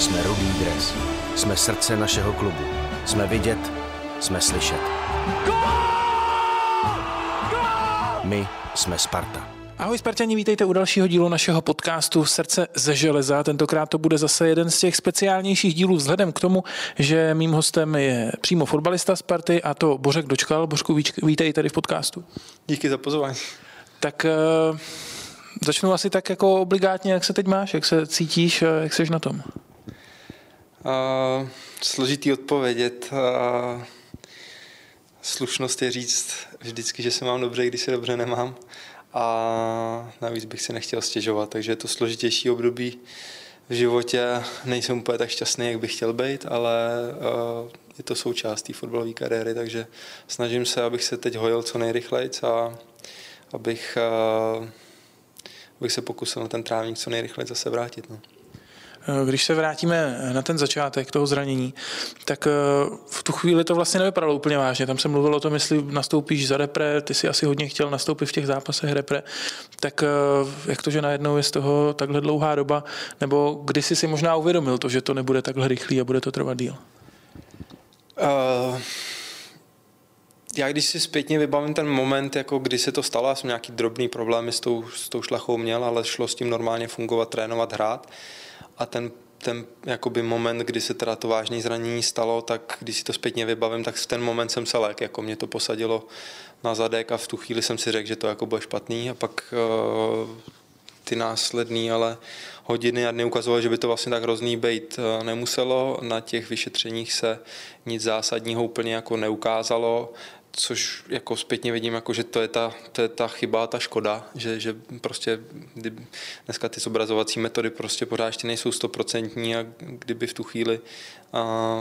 Jsme rudý dres. Jsme srdce našeho klubu. Jsme vidět, jsme slyšet. My jsme Sparta. Ahoj Spartani, vítejte u dalšího dílu našeho podcastu Srdce ze železa. Tentokrát to bude zase jeden z těch speciálnějších dílů vzhledem k tomu, že mým hostem je přímo fotbalista Sparty a to Bořek Dočkal. Bořku, vítej tady v podcastu. Díky za pozvání. Tak uh, začnu asi tak jako obligátně, jak se teď máš, jak se cítíš, jak seš na tom? Uh, složitý odpovědět. Uh, slušnost je říct vždycky, že se mám dobře, když se dobře nemám. A navíc bych si nechtěl stěžovat, takže je to složitější období v životě. Nejsem úplně tak šťastný, jak bych chtěl být, ale uh, je to součást té fotbalové kariéry, takže snažím se, abych se teď hojil co nejrychleji a abych, uh, abych se pokusil na ten trávník co nejrychleji zase vrátit. No. Eh, když se vrátíme na ten začátek toho zranění, tak eh, v tu chvíli to vlastně nevypadalo úplně vážně. Tam se mluvilo o tom, jestli nastoupíš za repre, ty si asi hodně chtěl nastoupit v těch zápasech repre, tak eh, jak to, že najednou je z toho takhle dlouhá doba, nebo kdy jsi si možná uvědomil to, že to nebude takhle rychlý a bude to trvat díl? Uh, já když si zpětně vybavím ten moment, jako kdy se to stalo, já jsem nějaký drobný problémy s tou, s tou šlachou měl, ale šlo s tím normálně fungovat, trénovat, hrát a ten, ten jakoby moment, kdy se teda to vážné zranění stalo, tak když si to zpětně vybavím, tak v ten moment jsem se lék, jako mě to posadilo na zadek a v tu chvíli jsem si řekl, že to jako bude špatný a pak uh, ty následný, ale hodiny a dny ukazovaly, že by to vlastně tak hrozný být eh, nemuselo. Na těch vyšetřeních se nic zásadního úplně jako neukázalo což jako zpětně vidím, jako, že to je, ta, to je ta chyba, ta škoda, že, že prostě kdy, dneska ty zobrazovací metody prostě pořád ještě nejsou stoprocentní a kdyby v tu chvíli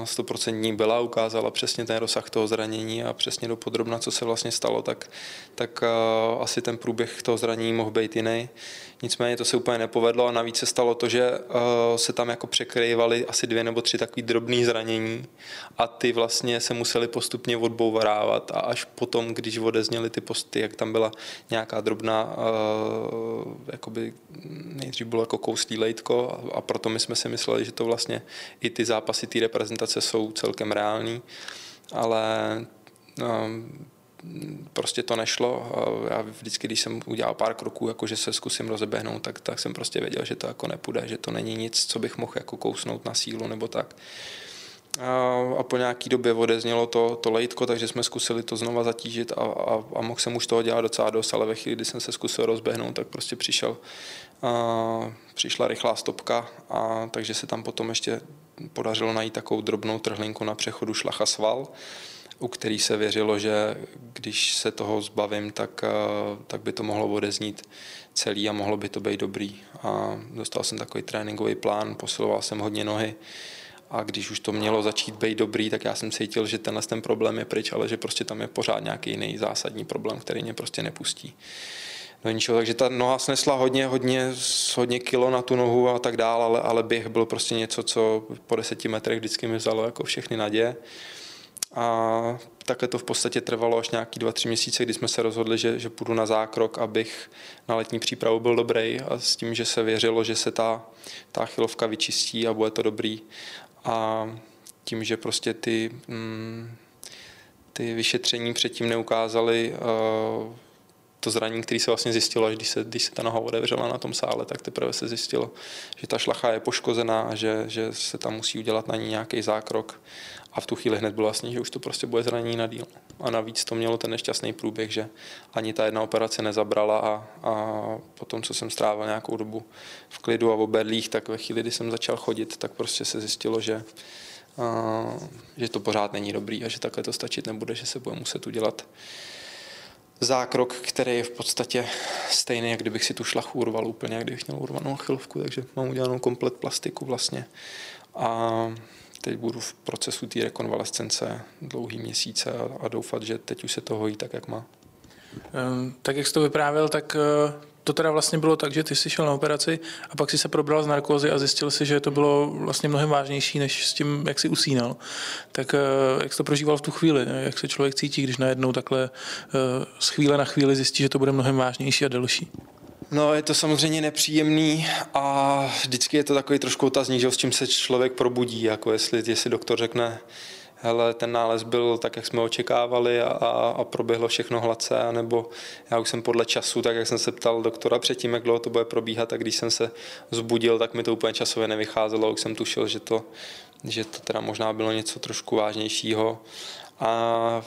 stoprocentní byla, ukázala přesně ten rozsah toho zranění a přesně do podrobna, co se vlastně stalo, tak, tak asi ten průběh toho zranění mohl být jiný. Nicméně to se úplně nepovedlo a navíc se stalo to, že se tam jako překrývaly asi dvě nebo tři takové drobné zranění a ty vlastně se museli postupně odbouvarávat a až potom, když odezněly ty posty, jak tam byla nějaká drobná, jakoby nejdřív bylo jako kouslý lejtko a, proto my jsme si mysleli, že to vlastně i ty zápasy té reprezentace jsou celkem reální, ale um, prostě to nešlo. Já vždycky, když jsem udělal pár kroků, jako že se zkusím rozeběhnout, tak, tak jsem prostě věděl, že to jako nepůjde, že to není nic, co bych mohl jako kousnout na sílu nebo tak. A, a po nějaký době odeznělo to, to lejtko, takže jsme zkusili to znova zatížit a, a, a mohl jsem už toho dělat docela dost, ale ve chvíli, kdy jsem se zkusil rozběhnout, tak prostě přišel, a, přišla rychlá stopka, a, takže se tam potom ještě podařilo najít takovou drobnou trhlinku na přechodu šlacha sval, u který se věřilo, že když se toho zbavím, tak, tak by to mohlo odeznít celý a mohlo by to být dobrý. A dostal jsem takový tréninkový plán, posiloval jsem hodně nohy, a když už to mělo začít být dobrý, tak já jsem cítil, že tenhle ten problém je pryč, ale že prostě tam je pořád nějaký jiný zásadní problém, který mě prostě nepustí do ničeho. Takže ta noha snesla hodně, hodně, hodně kilo na tu nohu a tak dále, ale, ale běh byl prostě něco, co po deseti metrech vždycky mi vzalo jako všechny naděje. A takhle to v podstatě trvalo až nějaký dva, tři měsíce, kdy jsme se rozhodli, že, že půjdu na zákrok, abych na letní přípravu byl dobrý a s tím, že se věřilo, že se ta, ta chylovka vyčistí a bude to dobrý a tím, že prostě ty, mm, ty vyšetření předtím neukázaly uh, to zranění, které se vlastně zjistilo, až když se, když se ta noha otevřela na tom sále, tak teprve se zjistilo, že ta šlacha je poškozená a že, že se tam musí udělat na ní nějaký zákrok. A v tu chvíli hned bylo vlastně, že už to prostě bude zranění na díl. A navíc to mělo ten nešťastný průběh, že ani ta jedna operace nezabrala a, a potom, co jsem strávil nějakou dobu v klidu a v oberlích, tak ve chvíli, kdy jsem začal chodit, tak prostě se zjistilo, že, a, že to pořád není dobrý a že takhle to stačit nebude, že se bude muset udělat zákrok, který je v podstatě stejný, jak kdybych si tu šlachu urval úplně, jak kdybych měl urvanou chylovku, takže mám udělanou komplet plastiku vlastně. A teď budu v procesu té rekonvalescence dlouhý měsíce a, doufat, že teď už se to hojí tak, jak má. Ehm, tak jak jsi to vyprávěl, tak eh, to teda vlastně bylo tak, že ty jsi šel na operaci a pak si se probral z narkózy a zjistil si, že to bylo vlastně mnohem vážnější, než s tím, jak si usínal. Tak eh, jak jsi to prožíval v tu chvíli? Jak se člověk cítí, když najednou takhle eh, z chvíle na chvíli zjistí, že to bude mnohem vážnější a delší? No, je to samozřejmě nepříjemný a vždycky je to takový trošku otazník, že s čím se člověk probudí, jako jestli, jestli doktor řekne, hele, ten nález byl tak, jak jsme očekávali a, a, a proběhlo všechno hladce, anebo já už jsem podle času, tak jak jsem se ptal doktora předtím, jak dlouho to bude probíhat, a když jsem se zbudil, tak mi to úplně časově nevycházelo, už jsem tušil, že to, že to teda možná bylo něco trošku vážnějšího. A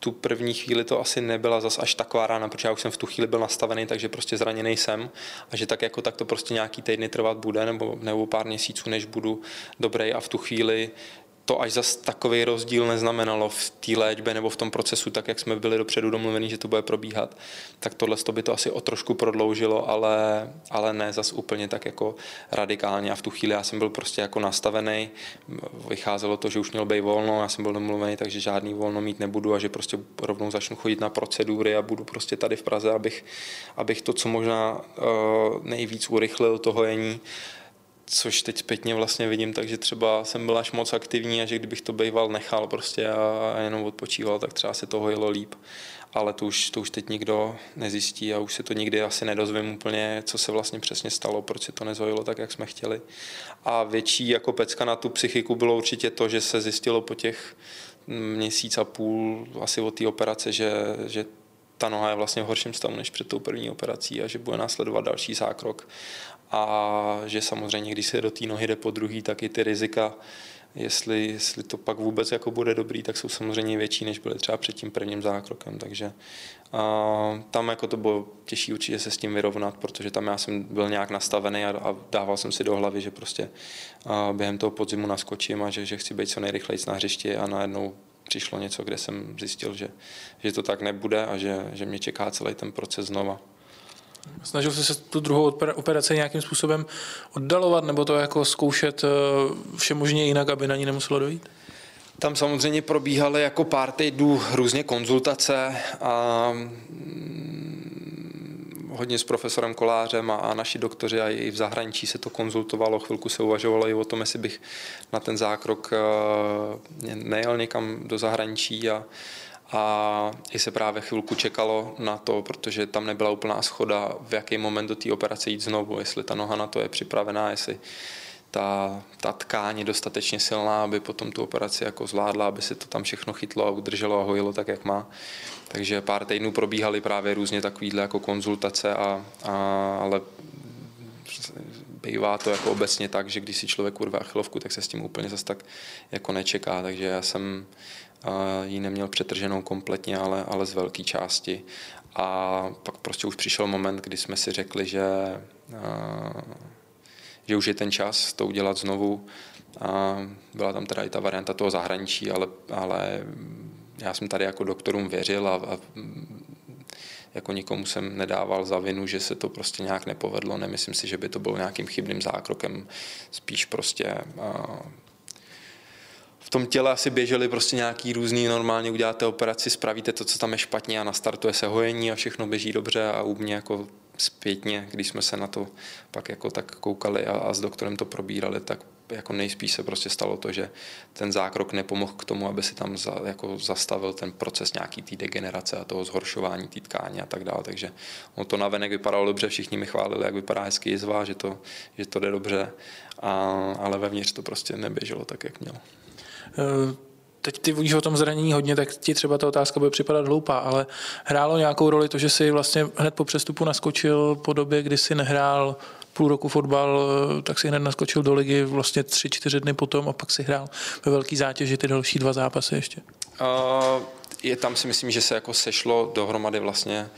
tu první chvíli to asi nebyla zas až taková rána, protože já už jsem v tu chvíli byl nastavený, takže prostě zraněný jsem. A že tak jako tak to prostě nějaký týdny trvat bude nebo, nebo pár měsíců, než budu dobrý. A v tu chvíli to až zas takový rozdíl neznamenalo v té léčbě nebo v tom procesu, tak jak jsme byli dopředu domluvení, že to bude probíhat, tak tohle to by to asi o trošku prodloužilo, ale, ale ne zas úplně tak jako radikálně. A v tu chvíli já jsem byl prostě jako nastavený, vycházelo to, že už měl být volno, já jsem byl domluvený, takže žádný volno mít nebudu a že prostě rovnou začnu chodit na procedury a budu prostě tady v Praze, abych, abych to, co možná uh, nejvíc urychlil to hojení, což teď zpětně vlastně vidím, takže třeba jsem byl až moc aktivní a že kdybych to býval nechal prostě a jenom odpočíval, tak třeba se to hojilo líp. Ale to už, to už teď nikdo nezjistí a už se to nikdy asi nedozvím úplně, co se vlastně přesně stalo, proč se to nezhojilo tak, jak jsme chtěli. A větší jako pecka na tu psychiku bylo určitě to, že se zjistilo po těch měsíc a půl asi od té operace, že, že ta noha je vlastně v horším stavu než před tou první operací a že bude následovat další zákrok a že samozřejmě, když se do té nohy jde po druhý, tak i ty rizika, jestli, jestli to pak vůbec jako bude dobrý, tak jsou samozřejmě větší, než byly třeba před tím prvním zákrokem, takže a tam jako to bylo těžší určitě se s tím vyrovnat, protože tam já jsem byl nějak nastavený a, a dával jsem si do hlavy, že prostě a během toho podzimu naskočím a že, že chci být co nejrychleji na hřišti a najednou přišlo něco, kde jsem zjistil, že, že to tak nebude a že, že mě čeká celý ten proces znova. Snažil jsi se tu druhou operaci nějakým způsobem oddalovat nebo to jako zkoušet eh, vše možně jinak, aby na ní nemuselo dojít? Tam samozřejmě probíhaly jako pár týdnů různě konzultace a mm, hodně s profesorem Kolářem a, a naši doktoři a i v zahraničí se to konzultovalo, chvilku se uvažovalo i o tom, jestli bych na ten zákrok eh, nejel někam do zahraničí a, a i se právě chvilku čekalo na to, protože tam nebyla úplná schoda, v jaký moment do té operace jít znovu, jestli ta noha na to je připravená, jestli ta, ta tkáň je dostatečně silná, aby potom tu operaci jako zvládla, aby se to tam všechno chytlo a udrželo a hojilo tak, jak má. Takže pár týdnů probíhaly právě různě takovýhle jako konzultace, a, a, ale bývá to jako obecně tak, že když si člověk urve achilovku, tak se s tím úplně zase tak jako nečeká, takže já jsem ji neměl přetrženou kompletně, ale, ale z velké části. A pak prostě už přišel moment, kdy jsme si řekli, že, že už je ten čas to udělat znovu. A byla tam teda i ta varianta toho zahraničí, ale, ale já jsem tady jako doktorům věřil a, a jako nikomu jsem nedával za vinu, že se to prostě nějak nepovedlo. Nemyslím si, že by to bylo nějakým chybným zákrokem. Spíš prostě v tom těle asi běžely prostě nějaký různý, normálně uděláte operaci, spravíte to, co tam je špatně a nastartuje se hojení a všechno běží dobře a u mě jako zpětně, když jsme se na to pak jako tak koukali a, a s doktorem to probírali, tak jako nejspíš se prostě stalo to, že ten zákrok nepomohl k tomu, aby se tam za, jako zastavil ten proces nějaký té degenerace a toho zhoršování té tkáně a tak dále. Takže ono to navenek vypadalo dobře, všichni mi chválili, jak vypadá hezky jizva, že to, že to jde dobře, a, ale vevnitř to prostě neběželo tak, jak mělo. Eh, teď ty víš o tom zranění hodně, tak ti třeba ta otázka bude připadat hloupá, ale hrálo nějakou roli to, že jsi vlastně hned po přestupu naskočil po době, kdy jsi nehrál půl roku fotbal, eh, tak si hned naskočil do ligy vlastně tři, čtyři dny potom a pak si hrál ve velký zátěži ty další dva zápasy ještě. Uh, je tam si myslím, že se jako sešlo dohromady vlastně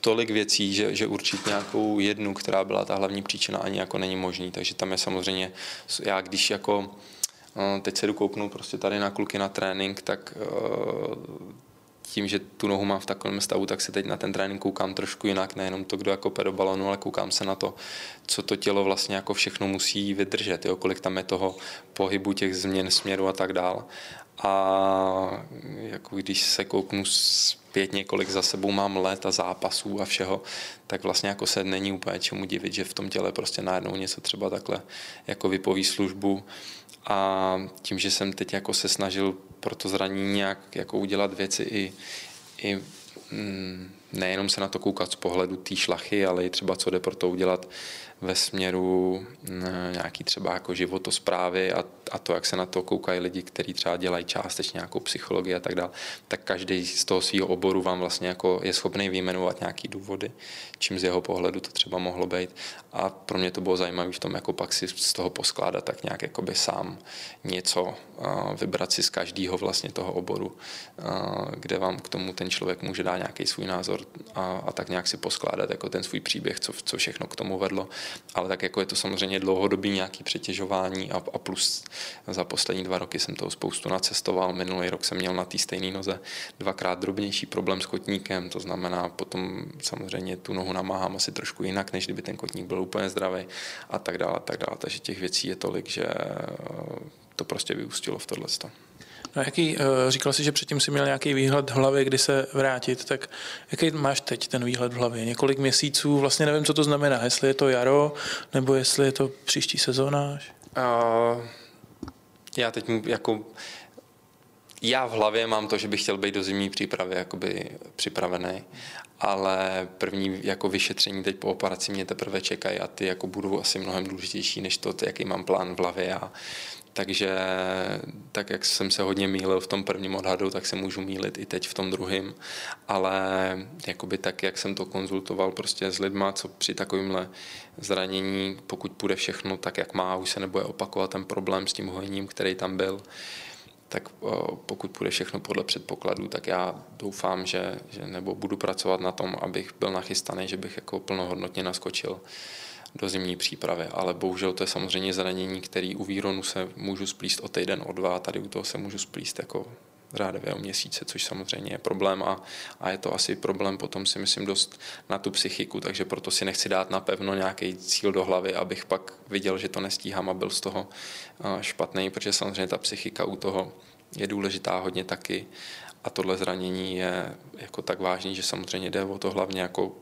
tolik věcí, že, že určit nějakou jednu, která byla ta hlavní příčina, ani jako není možný. Takže tam je samozřejmě, já když jako teď se jdu prostě tady na kluky na trénink, tak eh, tím, že tu nohu mám v takovém stavu, tak se teď na ten trénink koukám trošku jinak, nejenom to, kdo jako do balonu, ale koukám se na to, co to tělo vlastně jako všechno musí vydržet, jo, kolik tam je toho pohybu, těch změn směru a tak dál. A jako když se kouknu zpětně, kolik za sebou mám let a zápasů a všeho, tak vlastně jako se není úplně čemu divit, že v tom těle prostě najednou něco třeba takhle jako vypoví službu a tím, že jsem teď jako se snažil pro to zranění nějak jako udělat věci i, i mm, nejenom se na to koukat z pohledu té šlachy, ale i třeba co jde pro to udělat ve směru mm, nějaký třeba jako životosprávy a, a to, jak se na to koukají lidi, kteří třeba dělají částečně nějakou psychologii a tak dále, tak každý z toho svého oboru vám vlastně jako je schopný vyjmenovat nějaký důvody, čím z jeho pohledu to třeba mohlo být. A pro mě to bylo zajímavé v tom, jako pak si z toho poskládat tak nějak jakoby sám něco, vybrat si z každého vlastně toho oboru, kde vám k tomu ten člověk může dát nějaký svůj názor a, a tak nějak si poskládat jako ten svůj příběh, co, co všechno k tomu vedlo ale tak jako je to samozřejmě dlouhodobý nějaký přetěžování a, a plus za poslední dva roky jsem toho spoustu nacestoval. Minulý rok jsem měl na té stejné noze dvakrát drobnější problém s kotníkem, to znamená potom samozřejmě tu nohu namáhám asi trošku jinak, než kdyby ten kotník byl úplně zdravý a tak dále, a tak dále. Takže těch věcí je tolik, že to prostě vyústilo v tohle. No jaký, eh, říkal jsi, že předtím si měl nějaký výhled v hlavě, kdy se vrátit, tak jaký máš teď ten výhled v hlavě? Několik měsíců, vlastně nevím, co to znamená, jestli je to jaro, nebo jestli je to příští sezóna? Uh, já teď jako já v hlavě mám to, že bych chtěl být do zimní přípravy jakoby připravený, ale první jako vyšetření teď po operaci mě teprve čekají a ty jako budou asi mnohem důležitější než to, jaký mám plán v hlavě a takže tak, jak jsem se hodně mýlil v tom prvním odhadu, tak se můžu mýlit i teď v tom druhém. Ale jakoby tak, jak jsem to konzultoval prostě s lidma, co při takovémhle zranění, pokud půjde všechno tak, jak má, už se nebude opakovat ten problém s tím hojením, který tam byl, tak pokud půjde všechno podle předpokladů, tak já doufám, že, že nebo budu pracovat na tom, abych byl nachystaný, že bych jako plnohodnotně naskočil do zimní přípravy, ale bohužel to je samozřejmě zranění, který u výronu se můžu splíst o týden, o dva, a tady u toho se můžu splíst jako řádově o měsíce, což samozřejmě je problém a, a je to asi problém potom si myslím dost na tu psychiku, takže proto si nechci dát napevno nějaký cíl do hlavy, abych pak viděl, že to nestíhám a byl z toho špatný, protože samozřejmě ta psychika u toho je důležitá hodně taky. A tohle zranění je jako tak vážný, že samozřejmě jde o to hlavně jako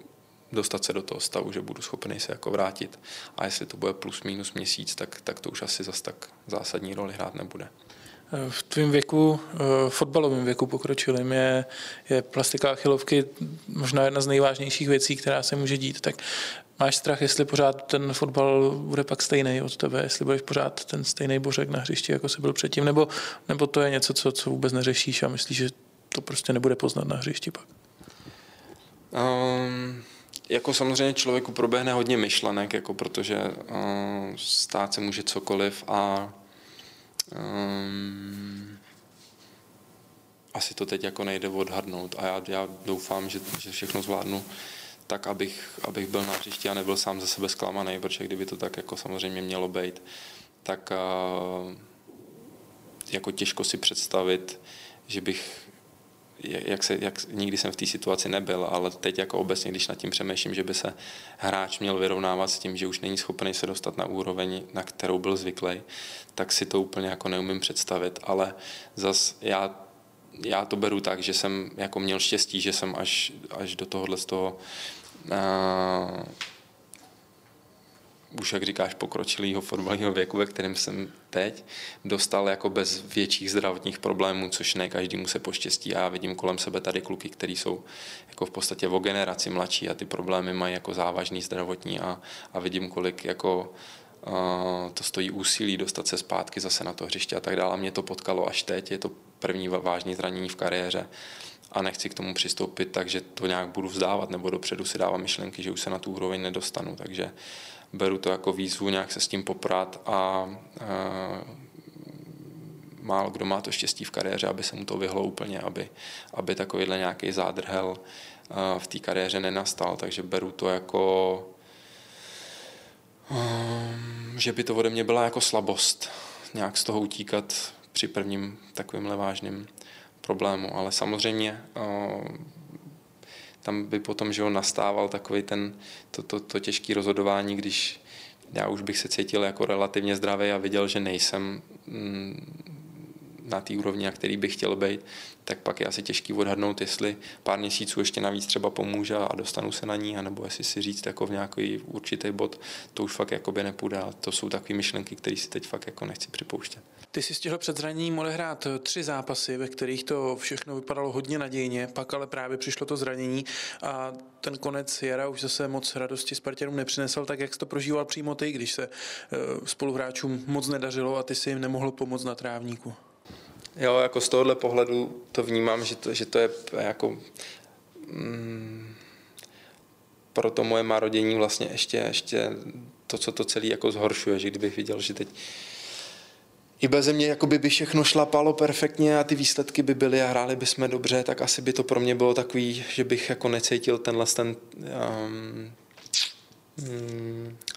dostat se do toho stavu, že budu schopný se jako vrátit. A jestli to bude plus minus měsíc, tak, tak to už asi zas tak zásadní roli hrát nebude. V tvém věku, v fotbalovém věku pokročilým, je, je plastika achilovky možná jedna z nejvážnějších věcí, která se může dít. Tak máš strach, jestli pořád ten fotbal bude pak stejný od tebe, jestli budeš pořád ten stejný bořek na hřišti, jako jsi byl předtím, nebo, nebo to je něco, co, co vůbec neřešíš a myslíš, že to prostě nebude poznat na hřišti pak? Um, jako samozřejmě člověku proběhne hodně myšlenek, jako protože uh, stát se může cokoliv a um, asi to teď jako nejde odhadnout a já, já doufám, že, že všechno zvládnu tak, abych, abych byl na hřišti a nebyl sám ze sebe zklamaný, protože kdyby to tak jako samozřejmě mělo být, tak uh, jako těžko si představit, že bych jak se, jak, nikdy jsem v té situaci nebyl, ale teď jako obecně, když nad tím přemýšlím, že by se hráč měl vyrovnávat s tím, že už není schopný se dostat na úroveň, na kterou byl zvyklý, tak si to úplně jako neumím představit, ale zas já, já to beru tak, že jsem jako měl štěstí, že jsem až, až do tohohle z toho uh, už jak říkáš, pokročilého fotbalového věku, ve kterém jsem teď, dostal jako bez větších zdravotních problémů, což ne každému se poštěstí. Já vidím kolem sebe tady kluky, kteří jsou jako v podstatě o generaci mladší a ty problémy mají jako závažný zdravotní a, a vidím, kolik jako uh, to stojí úsilí dostat se zpátky zase na to hřiště a tak dále. A mě to potkalo až teď, je to první vážné zranění v kariéře a nechci k tomu přistoupit, takže to nějak budu vzdávat nebo dopředu si dávám myšlenky, že už se na tu úroveň nedostanu. Takže beru to jako výzvu nějak se s tím poprat a, a málo kdo má to štěstí v kariéře, aby se mu to vyhlo úplně, aby, aby takovýhle nějaký zádrhel v té kariéře nenastal, takže beru to jako že by to ode mě byla jako slabost nějak z toho utíkat při prvním takovýmhle vážným problému, ale samozřejmě tam by potom, že nastával takový ten, to, to, to těžké rozhodování, když já už bych se cítil jako relativně zdravý a viděl, že nejsem mm, na té úrovni, na který bych chtěl být, tak pak je asi těžký odhadnout, jestli pár měsíců ještě navíc třeba pomůže a dostanu se na ní, anebo jestli si říct jako v nějaký určitý bod, to už fakt jakoby nepůjde. To jsou takové myšlenky, které si teď fakt jako nechci připouštět. Ty jsi stihl před zraněním odehrát tři zápasy, ve kterých to všechno vypadalo hodně nadějně, pak ale právě přišlo to zranění a ten konec jara už zase moc radosti Spartanům nepřinesl, tak jak jsi to prožíval přímo ty, když se eh, spoluhráčům moc nedařilo a ty si jim nemohl pomoct na trávníku? Jo, jako z tohohle pohledu to vnímám, že to, že to je jako mm, pro to moje marodění vlastně ještě, ještě to, co to celé jako zhoršuje, že kdybych viděl, že teď i bez mě jakoby by všechno šlapalo perfektně a ty výsledky by byly a hráli bychom dobře, tak asi by to pro mě bylo takový, že bych jako necítil tenhle ten um,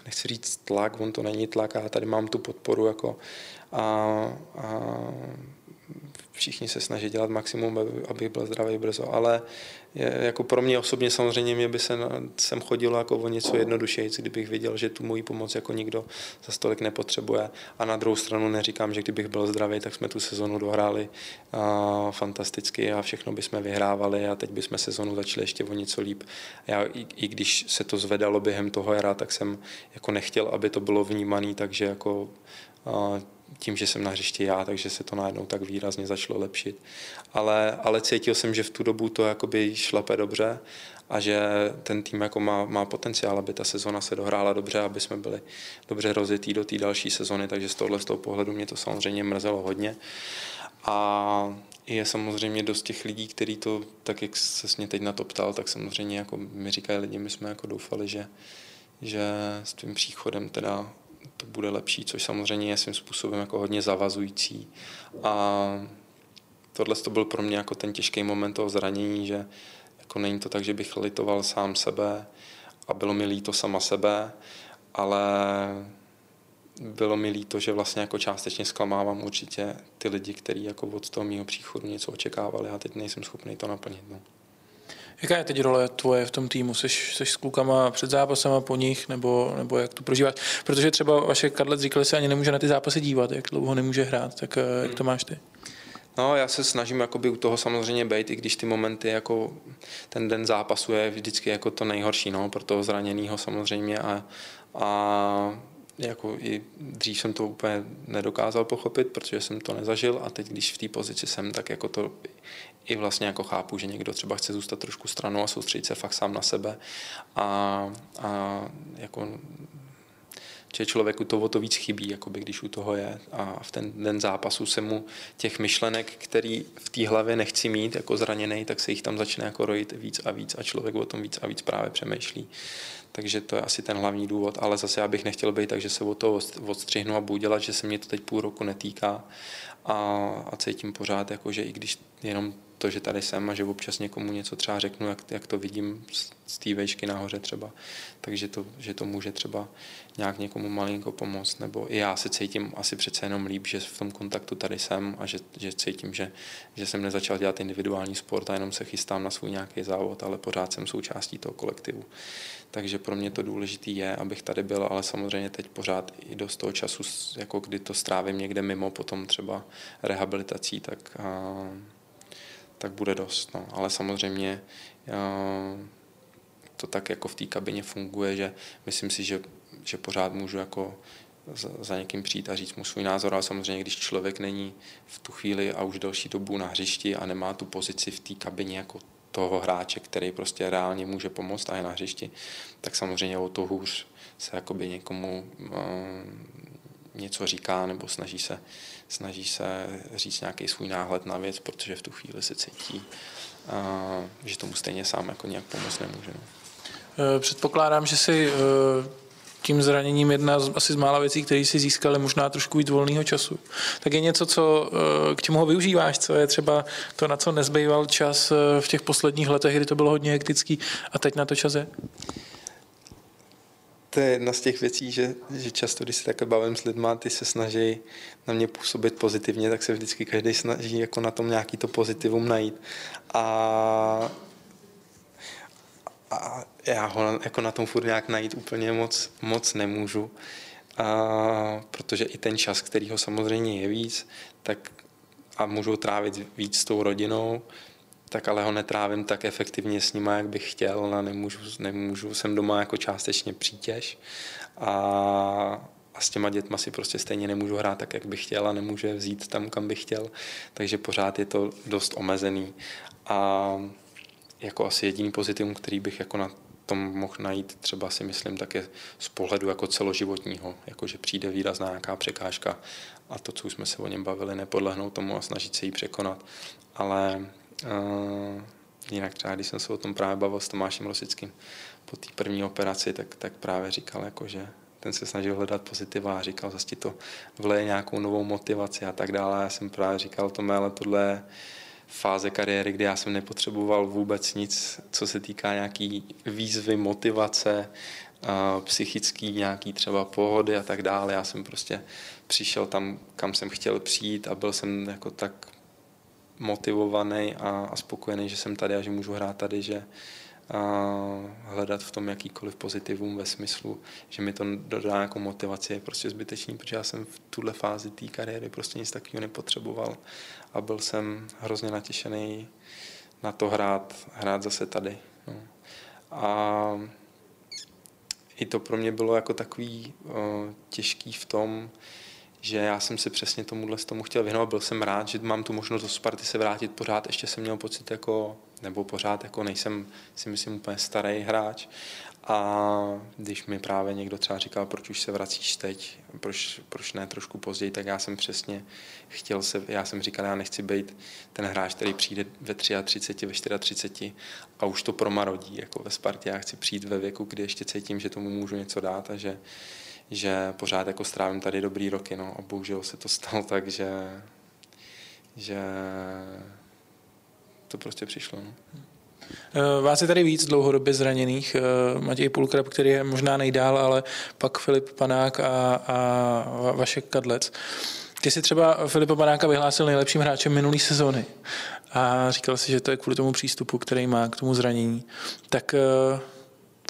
nechci říct tlak, on to není tlak, a tady mám tu podporu jako a, a všichni se snaží dělat maximum, aby byl zdravý brzo, ale je, jako pro mě osobně samozřejmě mě by se na, sem chodilo jako o něco jednodušeji, kdybych viděl, že tu moji pomoc jako nikdo za stolik nepotřebuje. A na druhou stranu neříkám, že kdybych byl zdravý, tak jsme tu sezonu dohráli a, fantasticky a všechno bychom vyhrávali a teď bychom sezonu začali ještě o něco líp. Já, i, i, když se to zvedalo během toho jara, tak jsem jako nechtěl, aby to bylo vnímané, takže jako a, tím, že jsem na hřišti já, takže se to najednou tak výrazně začalo lepšit. Ale, ale cítil jsem, že v tu dobu to jakoby šlape dobře a že ten tým jako má, má potenciál, aby ta sezona se dohrála dobře, aby jsme byli dobře rozjetí do té další sezony, takže z tohohle z toho pohledu mě to samozřejmě mrzelo hodně. A je samozřejmě dost těch lidí, kteří to, tak jak se mě teď na to ptal, tak samozřejmě jako mi říkají lidi, my jsme jako doufali, že, že s tím příchodem teda to bude lepší, což samozřejmě je svým způsobem jako hodně zavazující. A tohle to byl pro mě jako ten těžký moment toho zranění, že jako není to tak, že bych litoval sám sebe a bylo mi líto sama sebe, ale bylo mi líto, že vlastně jako částečně zklamávám určitě ty lidi, kteří jako od toho mého příchodu něco očekávali a teď nejsem schopný to naplnit. No. Jaká je teď role tvoje v tom týmu? Jsi, jsi s klukama před zápasem a po nich, nebo, nebo jak to prožíváš? Protože třeba vaše Kadlec říkali, se ani nemůže na ty zápasy dívat, jak dlouho nemůže hrát, tak hmm. jak to máš ty? No, já se snažím jakoby u toho samozřejmě být, i když ty momenty jako ten den zápasu je vždycky jako to nejhorší, no, pro toho zraněného samozřejmě a, a jako i dřív jsem to úplně nedokázal pochopit, protože jsem to nezažil a teď, když v té pozici jsem, tak jako to i vlastně jako chápu, že někdo třeba chce zůstat trošku stranou a soustředit se fakt sám na sebe a, a jako že člověku to o to víc chybí, jakoby, když u toho je. A v ten den zápasu se mu těch myšlenek, který v té hlavě nechci mít jako zraněný, tak se jich tam začne jako rojit víc a víc a člověk o tom víc a víc právě přemýšlí. Takže to je asi ten hlavní důvod, ale zase já bych nechtěl být tak, že se o to odstřihnu a budu dělat, že se mě to teď půl roku netýká. A, a cítím pořád, jako, že i když jenom to, že tady jsem a že občas někomu něco třeba řeknu, jak, jak to vidím z, z té vejšky nahoře třeba, takže to, že to může třeba nějak někomu malinko pomoct, nebo i já se cítím asi přece jenom líp, že v tom kontaktu tady jsem a že, že cítím, že, že jsem nezačal dělat individuální sport a jenom se chystám na svůj nějaký závod, ale pořád jsem součástí toho kolektivu. Takže pro mě to důležité je, abych tady byl, ale samozřejmě teď pořád i dost toho času, jako kdy to strávím někde mimo, potom třeba rehabilitací, tak, tak bude dost. No. Ale samozřejmě a, to tak jako v té kabině funguje, že myslím si, že, že pořád můžu jako za, někým přijít a říct mu svůj názor, ale samozřejmě, když člověk není v tu chvíli a už další dobu na hřišti a nemá tu pozici v té kabině jako toho hráče, který prostě reálně může pomoct a je na hřišti, tak samozřejmě o to hůř se jakoby někomu uh, něco říká nebo snaží se, snaží se říct nějaký svůj náhled na věc, protože v tu chvíli se cítí, že tomu stejně sám jako nějak pomoct nemůže. No. Eh, předpokládám, že si uh tím zraněním jedna z, asi z mála věcí, které si získali možná trošku víc volného času. Tak je něco, co, eh, k čemu ho využíváš, co je třeba to, na co nezbýval čas v těch posledních letech, kdy to bylo hodně hektický a teď na to čas je? To je jedna z těch věcí, že, že často, když se takhle bavím s lidmi, ty se snaží na mě působit pozitivně, tak se vždycky každý snaží jako na tom nějaký to pozitivum najít. A a já ho jako na tom furt nějak najít úplně moc, moc nemůžu, a, protože i ten čas, který ho samozřejmě je víc, tak a můžu trávit víc s tou rodinou, tak ale ho netrávím tak efektivně s nima, jak bych chtěl a nemůžu, nemůžu jsem doma jako částečně přítěž a, a s těma dětma si prostě stejně nemůžu hrát tak, jak bych chtěl a nemůžu je vzít tam, kam bych chtěl, takže pořád je to dost omezený a jako asi jediný pozitivum, který bych jako na tom mohl najít třeba si myslím také z pohledu jako celoživotního, jako že přijde výrazná nějaká překážka a to, co už jsme se o něm bavili, nepodlehnout tomu a snažit se jí překonat. Ale uh, jinak třeba, když jsem se o tom právě bavil s Tomášem Rosickým po té první operaci, tak, tak právě říkal, jako, že ten se snažil hledat pozitiva a říkal, zase ti to vleje nějakou novou motivaci a tak dále. Já jsem právě říkal tomu, ale tohle je fáze kariéry, kdy já jsem nepotřeboval vůbec nic, co se týká nějaký výzvy, motivace, psychický nějaký třeba pohody a tak dále. Já jsem prostě přišel tam, kam jsem chtěl přijít a byl jsem jako tak motivovaný a, a spokojený, že jsem tady a že můžu hrát tady, že a hledat v tom jakýkoliv pozitivum ve smyslu, že mi to dodá nějakou motivaci, je prostě zbytečný, protože já jsem v tuhle fázi té kariéry prostě nic takového nepotřeboval a byl jsem hrozně natěšený na to hrát, hrát zase tady. No. A i to pro mě bylo jako takový uh, těžký v tom, že já jsem se přesně tomuhle z tomu chtěl věnovat. Byl jsem rád, že mám tu možnost do Sparty se vrátit pořád. Ještě jsem měl pocit, jako, nebo pořád jako nejsem, si myslím, úplně starý hráč, a když mi právě někdo třeba říkal, proč už se vracíš teď, proč, proč ne trošku později, tak já jsem přesně chtěl se, já jsem říkal, já nechci být ten hráč, který přijde ve 33, ve 34 a už to promarodí, jako ve Spartě. Já chci přijít ve věku, kdy ještě cítím, že tomu můžu něco dát a že, že pořád jako strávím tady dobrý roky. No. A bohužel se to stalo tak, že, že to prostě přišlo. No. Eh, vás je tady víc dlouhodobě zraněných. Eh, Matěj Pulkrab, který je možná nejdál, ale pak Filip Panák a, a Vašek Kadlec. Ty si třeba Filipa Panáka vyhlásil nejlepším hráčem minulý sezóny a říkal si, že to je kvůli tomu přístupu, který má k tomu zranění. Tak eh,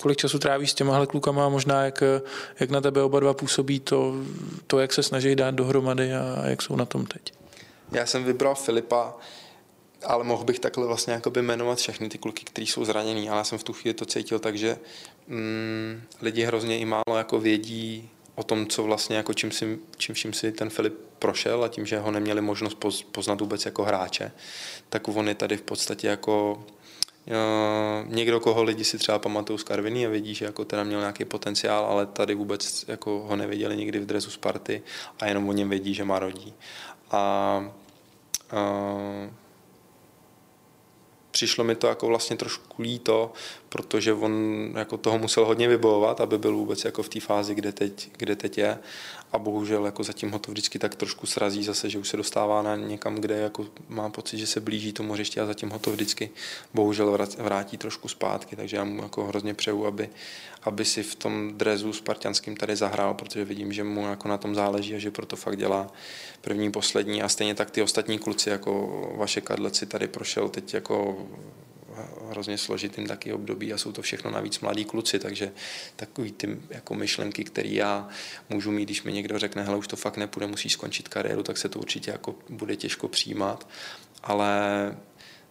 kolik času trávíš s těmahle klukama a možná jak, jak na tebe oba dva působí to, to, jak se snaží dát dohromady a jak jsou na tom teď? Já jsem vybral Filipa, ale mohl bych takhle vlastně jakoby jmenovat všechny ty kluky, kteří jsou zranění, ale já jsem v tu chvíli to cítil tak, že mm, lidi hrozně i málo jako vědí o tom, co vlastně jako čím si, čím, čím si ten Filip prošel a tím, že ho neměli možnost poznat vůbec jako hráče, tak on je tady v podstatě jako někdo, koho lidi si třeba pamatují z Karviny a vidí, že jako teda měl nějaký potenciál, ale tady vůbec jako ho neviděli nikdy v dresu Sparty a jenom o něm vědí, že má rodí. A uh, přišlo mi to jako vlastně trošku líto, protože on jako toho musel hodně vybojovat, aby byl vůbec jako v té fázi, kde teď, kde teď je. A bohužel jako zatím ho to vždycky tak trošku srazí zase, že už se dostává na někam, kde jako má pocit, že se blíží tomu hřišti a zatím ho to vždycky bohužel vrátí trošku zpátky, takže já mu jako hrozně přeju, aby, aby si v tom drezu spartianským tady zahrál, protože vidím, že mu jako na tom záleží a že proto fakt dělá první, poslední. A stejně tak ty ostatní kluci, jako vaše kadleci tady prošel teď jako hrozně složitým taky období a jsou to všechno navíc mladí kluci, takže takový ty jako myšlenky, které já můžu mít, když mi někdo řekne, hele, už to fakt nepůjde, musí skončit kariéru, tak se to určitě jako bude těžko přijímat, ale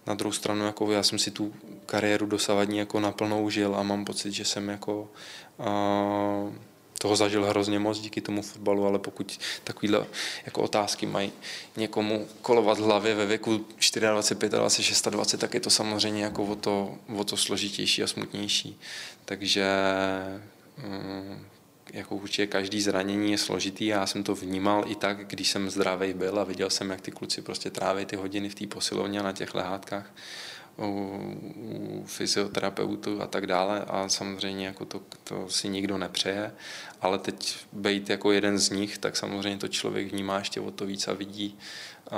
na druhou stranu jako já jsem si tu kariéru dosavadní jako naplno žil a mám pocit, že jsem jako uh, toho zažil hrozně moc díky tomu fotbalu, ale pokud takovýhle jako otázky mají někomu kolovat hlavě ve věku 24, 25, 26, 20, tak je to samozřejmě jako o to, o to složitější a smutnější. Takže mm, jako určitě každý zranění je složitý. Já jsem to vnímal i tak, když jsem zdravý byl a viděl jsem, jak ty kluci prostě tráví ty hodiny v té posilovně na těch lehátkách u, u fyzioterapeutů a tak dále a samozřejmě jako to, to si nikdo nepřeje, ale teď být jako jeden z nich, tak samozřejmě to člověk vnímá ještě o to víc a vidí, uh,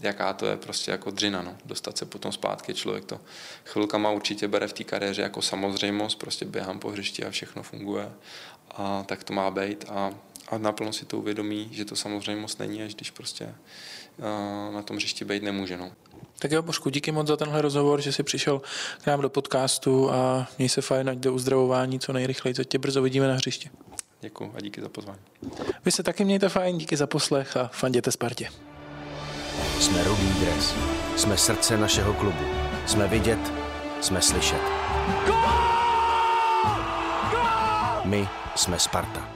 jaká to je prostě jako dřina, no. dostat se potom zpátky, člověk to chvilkama určitě bere v té kariéře jako samozřejmost, prostě běhám po hřišti a všechno funguje a tak to má být a, a naplno si to uvědomí, že to samozřejmost není, až když prostě uh, na tom hřišti být nemůže. No. Tak jo, Božku, díky moc za tenhle rozhovor, že jsi přišel k nám do podcastu a měj se fajn, ať do uzdravování co nejrychleji, co tě brzo vidíme na hřišti. Děkuji a díky za pozvání. Vy se taky mějte fajn, díky za poslech a fanděte Spartě. Jsme rudý dres. Jsme srdce našeho klubu. Jsme vidět, jsme slyšet. My jsme Sparta.